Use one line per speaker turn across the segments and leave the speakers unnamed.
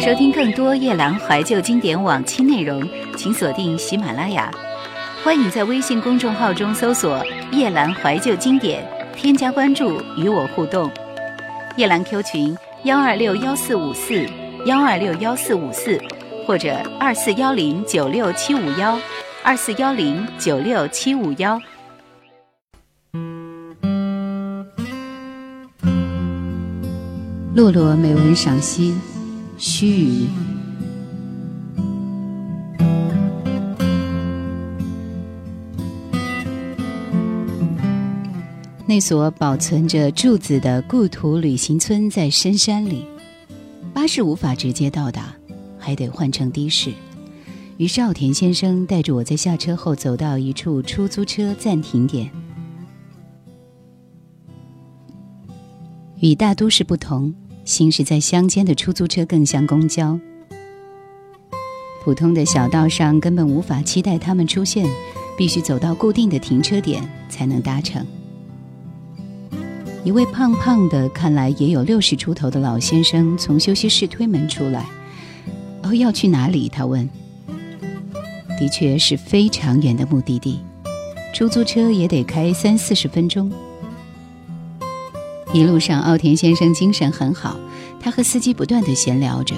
收听更多夜兰怀旧经典往期内容，请锁定喜马拉雅。欢迎在微信公众号中搜索“夜兰怀旧经典”，添加关注与我互动。夜兰 Q 群：幺二六幺四五四幺二六幺四五四，或者二四幺零九六七五幺二四幺零九六七五幺。
洛洛美文赏析。须臾，那所保存着柱子的故土旅行村在深山里，巴士无法直接到达，还得换乘的士。于是奥田先生带着我在下车后走到一处出租车暂停点。与大都市不同。行驶在乡间的出租车更像公交，普通的小道上根本无法期待他们出现，必须走到固定的停车点才能搭乘。一位胖胖的、看来也有六十出头的老先生从休息室推门出来。“哦，要去哪里？”他问。的确是非常远的目的地，出租车也得开三四十分钟。一路上，奥田先生精神很好，他和司机不断的闲聊着。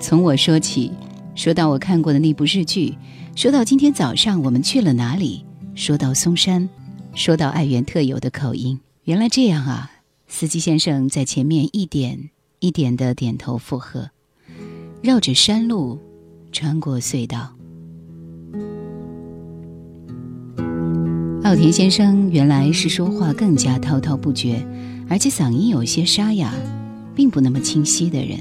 从我说起，说到我看过的那部日剧，说到今天早上我们去了哪里，说到松山，说到爱媛特有的口音。原来这样啊！司机先生在前面一点一点的点头附和，绕着山路，穿过隧道。稻田先生原来是说话更加滔滔不绝，而且嗓音有些沙哑，并不那么清晰的人。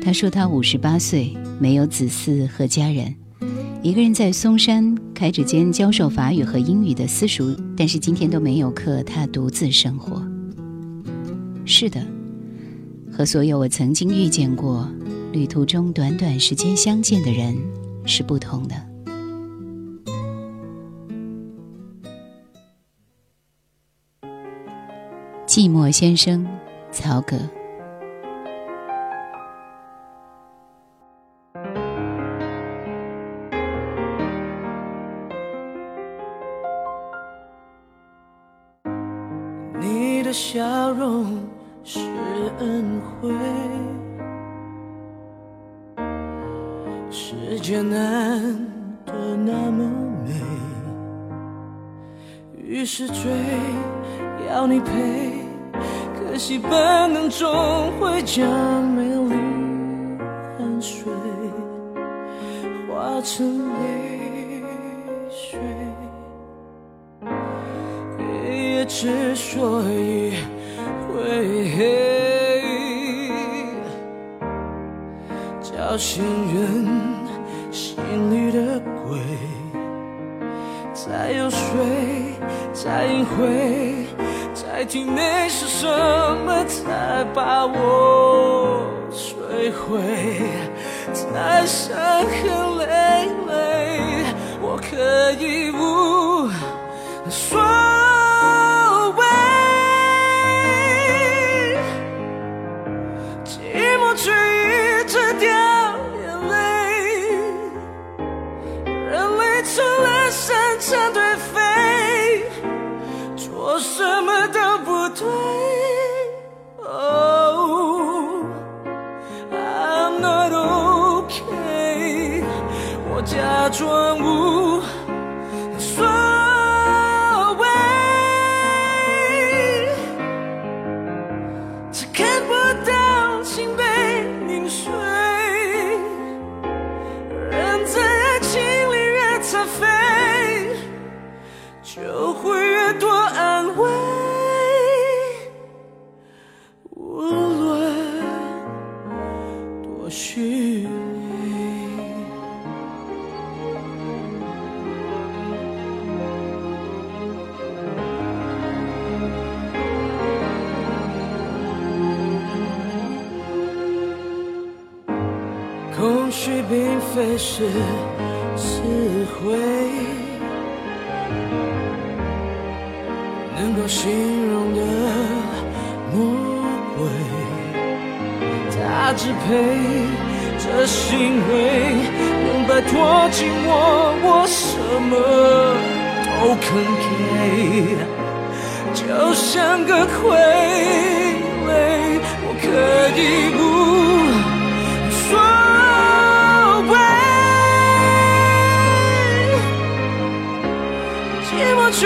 他说他五十八岁，没有子嗣和家人，一个人在嵩山开着间教授法语和英语的私塾，但是今天都没有课，他独自生活。是的，和所有我曾经遇见过、旅途中短短时间相见的人是不同的。寂寞先生，曹格。
之所以会黑，叫醒人心里的鬼，再又睡，再隐晦。在体内是什么才把我摧毁？在伤痕累累，我可以无所假装无为他，支配着行为，能摆脱寂寞，我什么都肯给，就像个傀儡，我可以不。所谓，寂寞却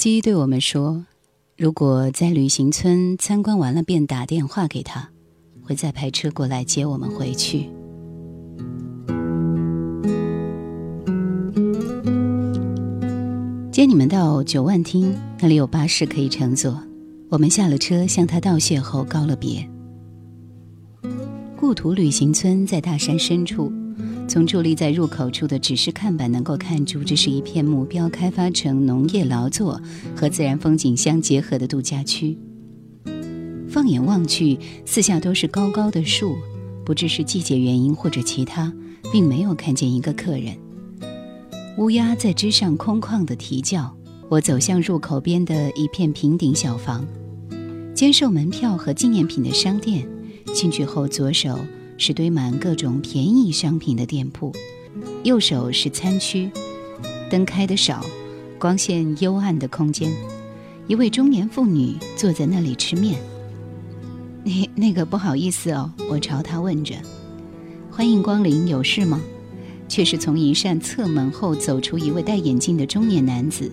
机对我们说：“如果在旅行村参观完了，便打电话给他，会再派车过来接我们回去。”接你们到九万厅，那里有巴士可以乘坐。我们下了车，向他道谢后告了别。故土旅行村在大山深处，从伫立在入口处的指示看板能够看出，这是一片目标开发成农业劳作和自然风景相结合的度假区。放眼望去，四下都是高高的树，不知是季节原因或者其他，并没有看见一个客人。乌鸦在枝上空旷地啼叫。我走向入口边的一片平顶小房，兼售门票和纪念品的商店。进去后，左手是堆满各种便宜商品的店铺，右手是餐区，灯开得少，光线幽暗的空间。一位中年妇女坐在那里吃面。那那个不好意思哦，我朝她问着：“欢迎光临，有事吗？”却是从一扇侧门后走出一位戴眼镜的中年男子，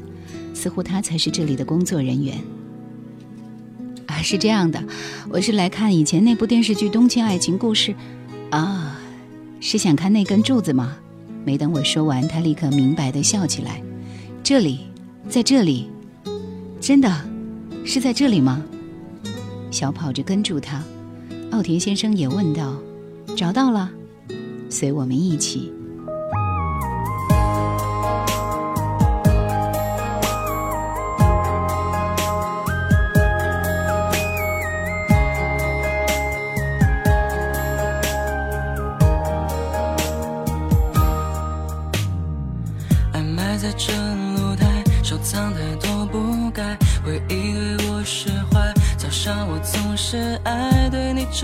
似乎他才是这里的工作人员。啊，是这样的，我是来看以前那部电视剧《东京爱情故事》，啊，是想看那根柱子吗？没等我说完，他立刻明白的笑起来。这里，在这里，真的，是在这里吗？小跑着跟住他，奥田先生也问道：“找到了？”随我们一起。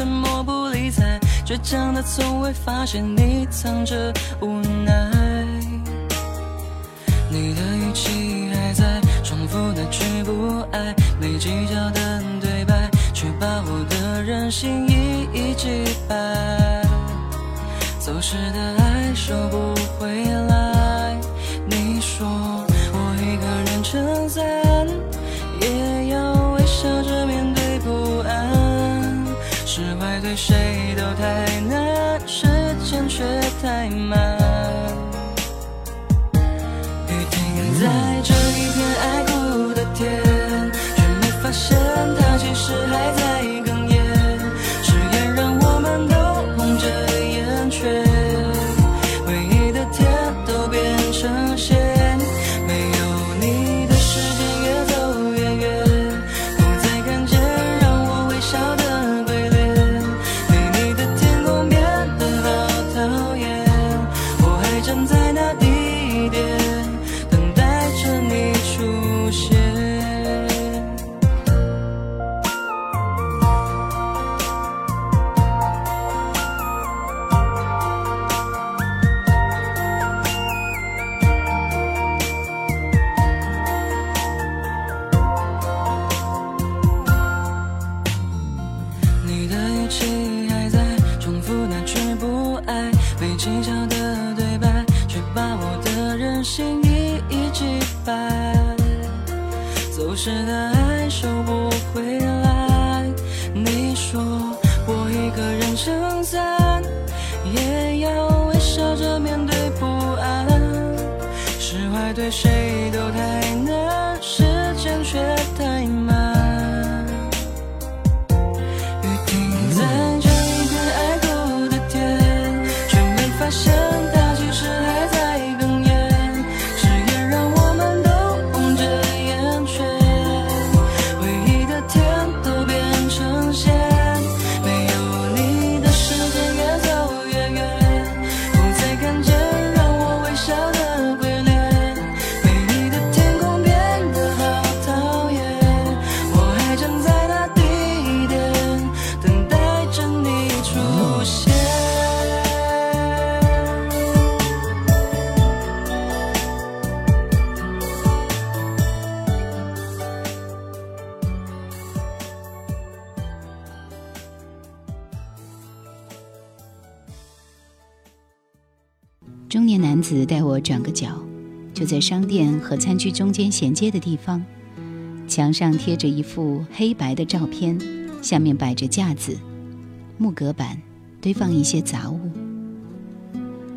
沉默不理睬，倔强的从未发现你藏着无奈。你的语气还在重复的句不爱，没计较的对白，却把我的任性一一击败。走失的爱收不回来。太慢。
是的在
商店和餐具中间衔接的地方，墙上贴着一副黑白的照片，下面摆着架子，木隔板堆放一些杂物。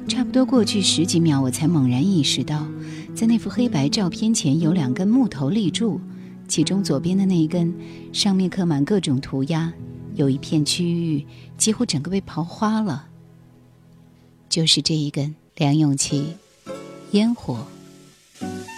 差不多过去十几秒，我才猛然意识到，在那幅黑白照片前有两根木头立柱，其中左边的那一根上面刻满各种涂鸦，有一片区域几乎整个被刨花了。就是这一根梁咏琪烟火。
Thank you.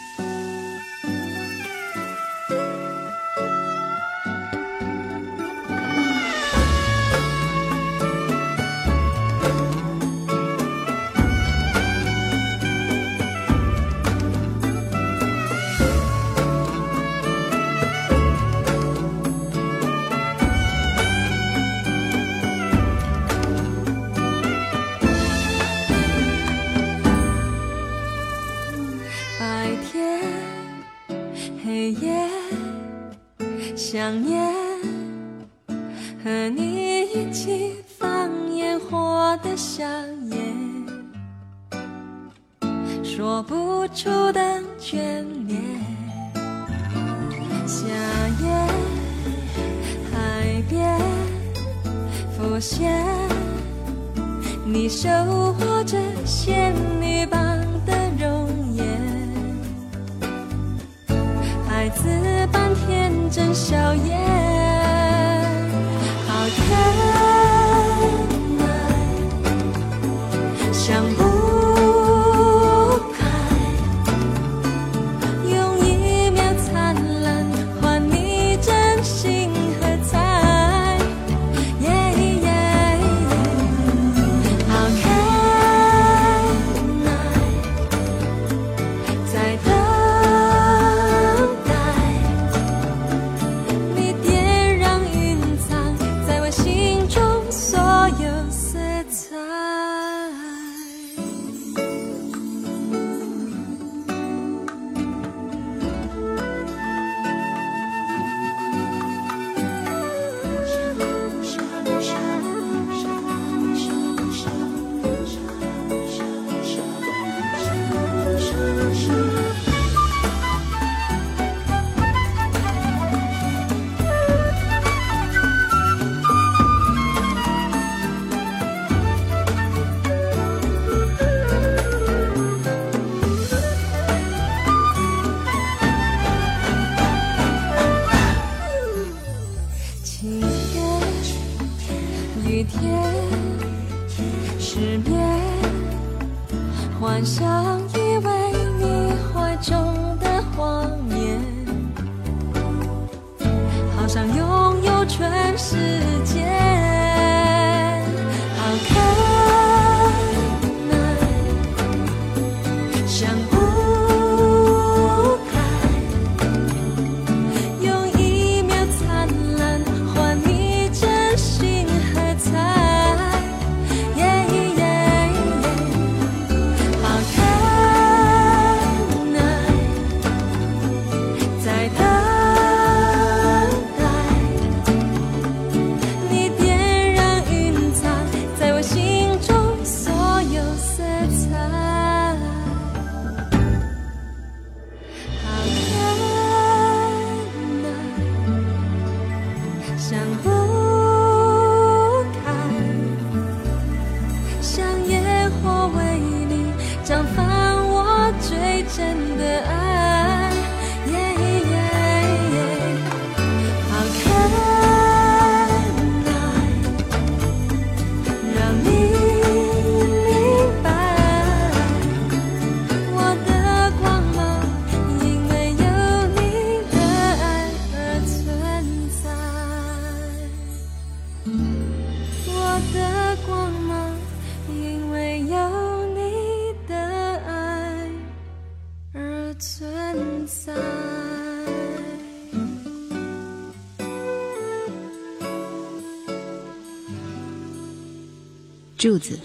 柱子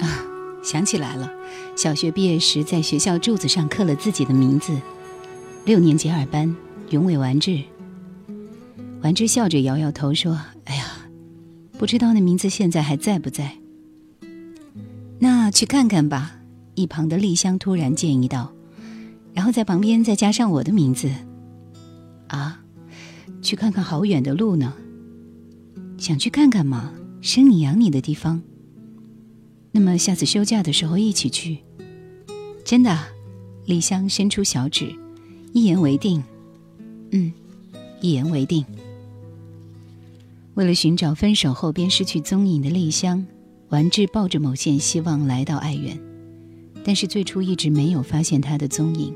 啊，想起来了，小学毕业时在学校柱子上刻了自己的名字。六年级二班，永伟完治。完治笑着摇摇头说：“哎呀，不知道那名字现在还在不在？”那去看看吧。一旁的丽香突然建议道，然后在旁边再加上我的名字。啊，去看看好远的路呢。想去看看吗？生你养你的地方。那么下次休假的时候一起去。真的，丽香伸出小指，一言为定。嗯，一言为定。为了寻找分手后便失去踪影的丽香，完治抱着某线希望来到爱媛，但是最初一直没有发现他的踪影，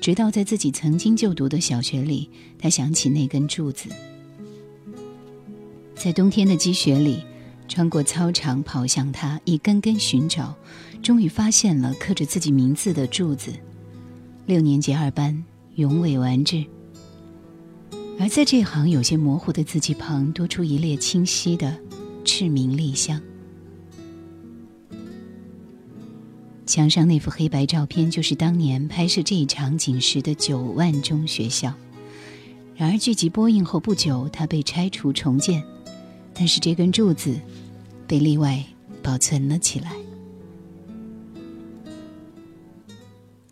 直到在自己曾经就读的小学里，他想起那根柱子，在冬天的积雪里。穿过操场跑向他，一根根寻找，终于发现了刻着自己名字的柱子。六年级二班，永伟完治。而在这行有些模糊的字迹旁，多出一列清晰的“赤名丽香”。墙上那幅黑白照片，就是当年拍摄这一场景时的九万中学校。然而剧集播映后不久，它被拆除重建。但是这根柱子被例外保存了起来。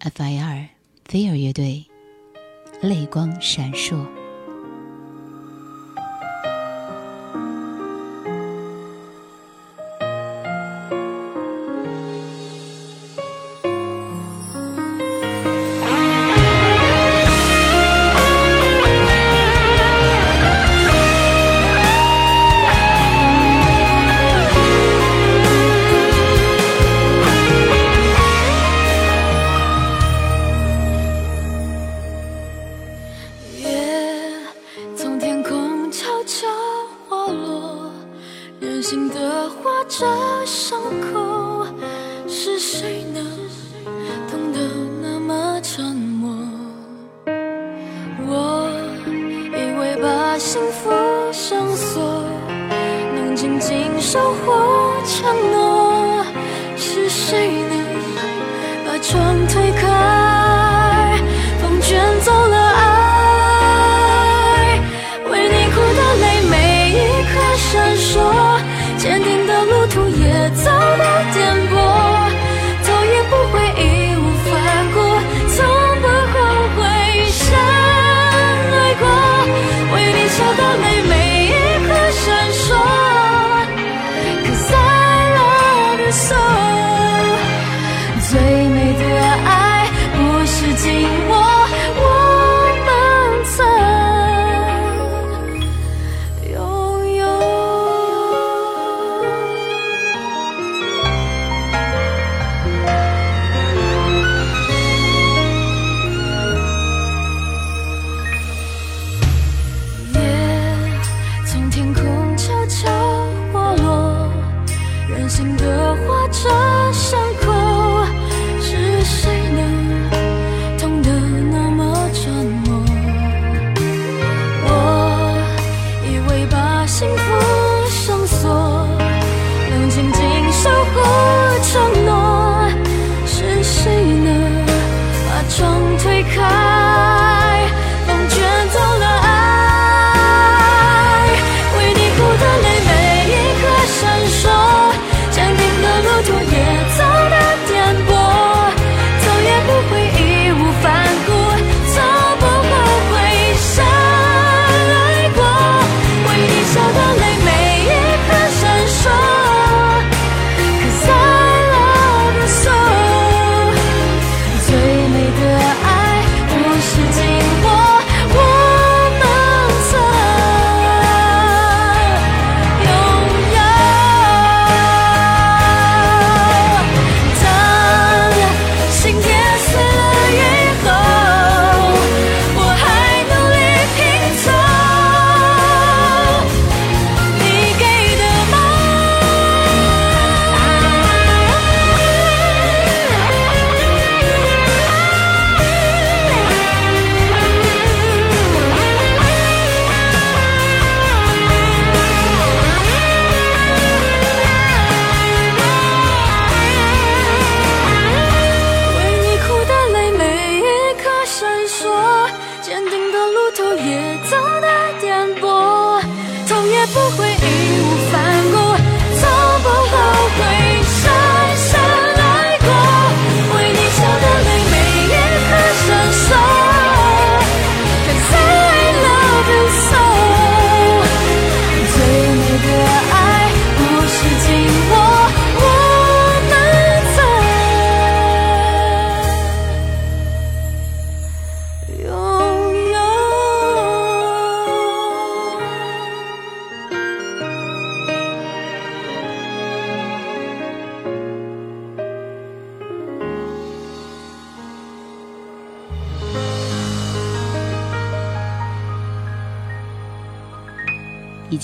F.I.R. 飞儿乐队，泪光闪烁。
是谁？
痛
得那么沉默。我以为把幸福上锁，能静静守护承诺。是谁呢？把窗推开。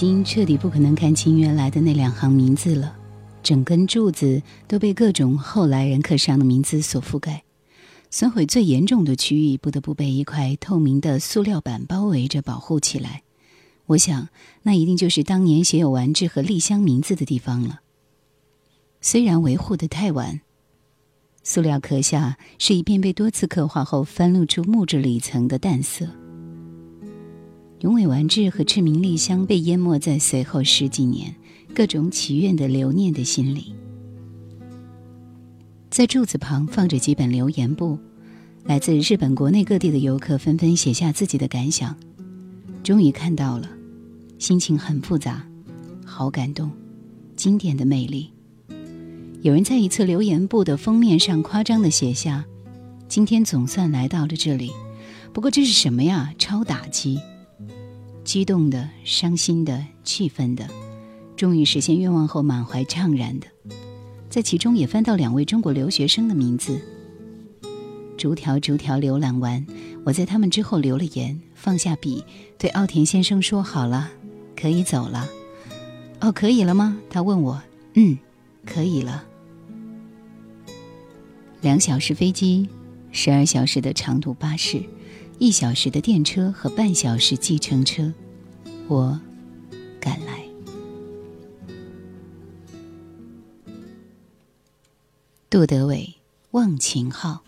经彻底不可能看清原来的那两行名字了。整根柱子都被各种后来人刻上的名字所覆盖，损毁最严重的区域不得不被一块透明的塑料板包围着保护起来。我想，那一定就是当年写有完治和丽香名字的地方了。虽然维护的太晚，塑料壳下是一片被多次刻画后翻露出木质里层的淡色。永伟完治和赤名丽香被淹没在随后十几年各种祈愿的留念的心里。在柱子旁放着几本留言簿，来自日本国内各地的游客纷纷写下自己的感想。终于看到了，心情很复杂，好感动，经典的魅力。有人在一次留言簿的封面上夸张的写下：“今天总算来到了这里，不过这是什么呀？超打击！激动的、伤心的、气愤的，终于实现愿望后满怀怅然的，在其中也翻到两位中国留学生的名字。逐条逐条浏览完，我在他们之后留了言，放下笔，对奥田先生说：“好了，可以走了。”“哦，可以了吗？”他问我。“嗯，可以了。”两小时飞机，十二小时的长途巴士，一小时的电车和半小时计程车，我赶来。杜德伟，忘情号。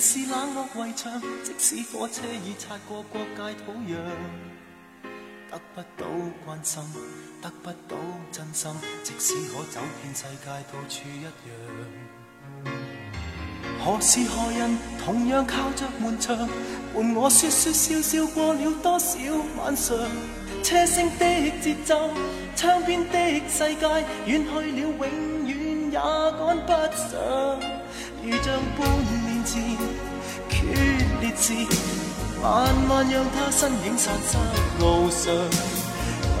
是冷漠围墙？即使火车已擦过各界土壤，得不到关心，得不到真心。即使可走遍世界，到处一样。何时何人同样靠着门墙，伴我说说笑笑过了多少晚上？车声的节奏，窗边的世界，远去了，永远也赶不上。如像半决裂字，慢慢让他身影散失路上。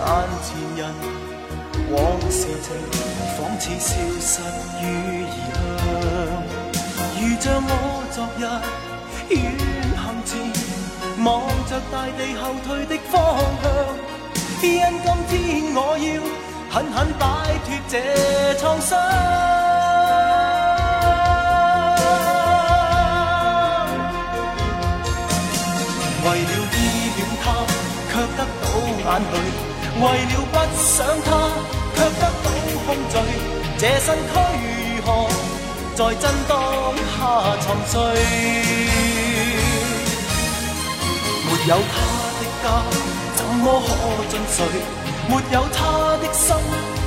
眼前人往事情，仿似消失于异乡。如像我昨日远行前，望着大地后退的方向。因今天我要狠狠摆脱这创伤为了依恋他，却得到。眼泪，为了不想他，却得到控罪。这身躯如何在震荡下沉睡？没有他的家，怎么可进睡？没有他的心，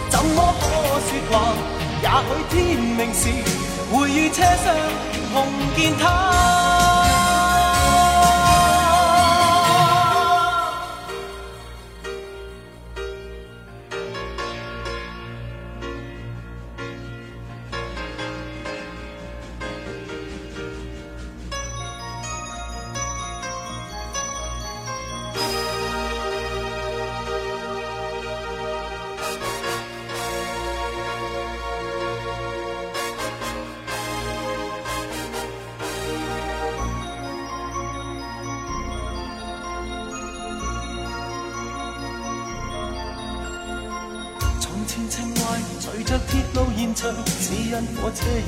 怎么可说话？也许天明时，会与车上碰见他。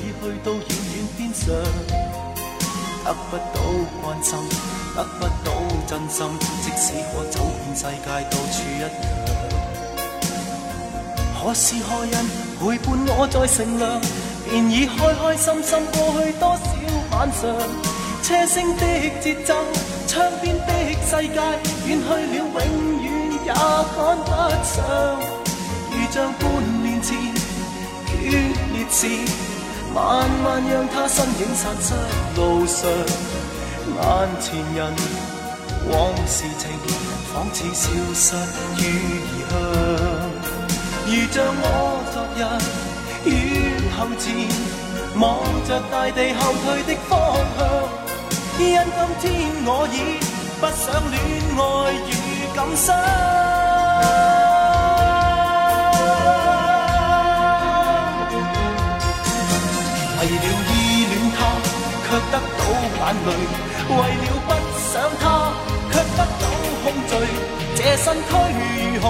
已去到遥远边上，得不到关心，得不到真心，即使可走遍世界，到处一样。何时何人陪伴我在乘凉，便已开开心心过去多少晚上。车声的节奏，窗边的世界，远去了，永远。也赶不上，如像半年前决裂时，慢慢让他身影散失路上，眼前人往事情仿似消失于异乡，如像我昨日远行前望着大地后退的方向。因今天我已不想恋爱与感伤，泪；为了不想他，却不到控罪。这身躯如何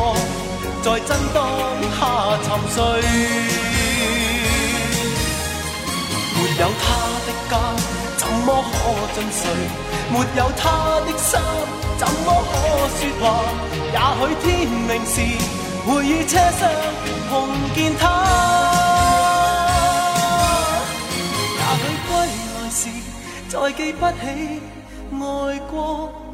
在震荡下沉睡？没有他的家。怎么可进睡？没有他的心，怎么可说话？也许天明时会于车厢碰见他，再记不起爱过。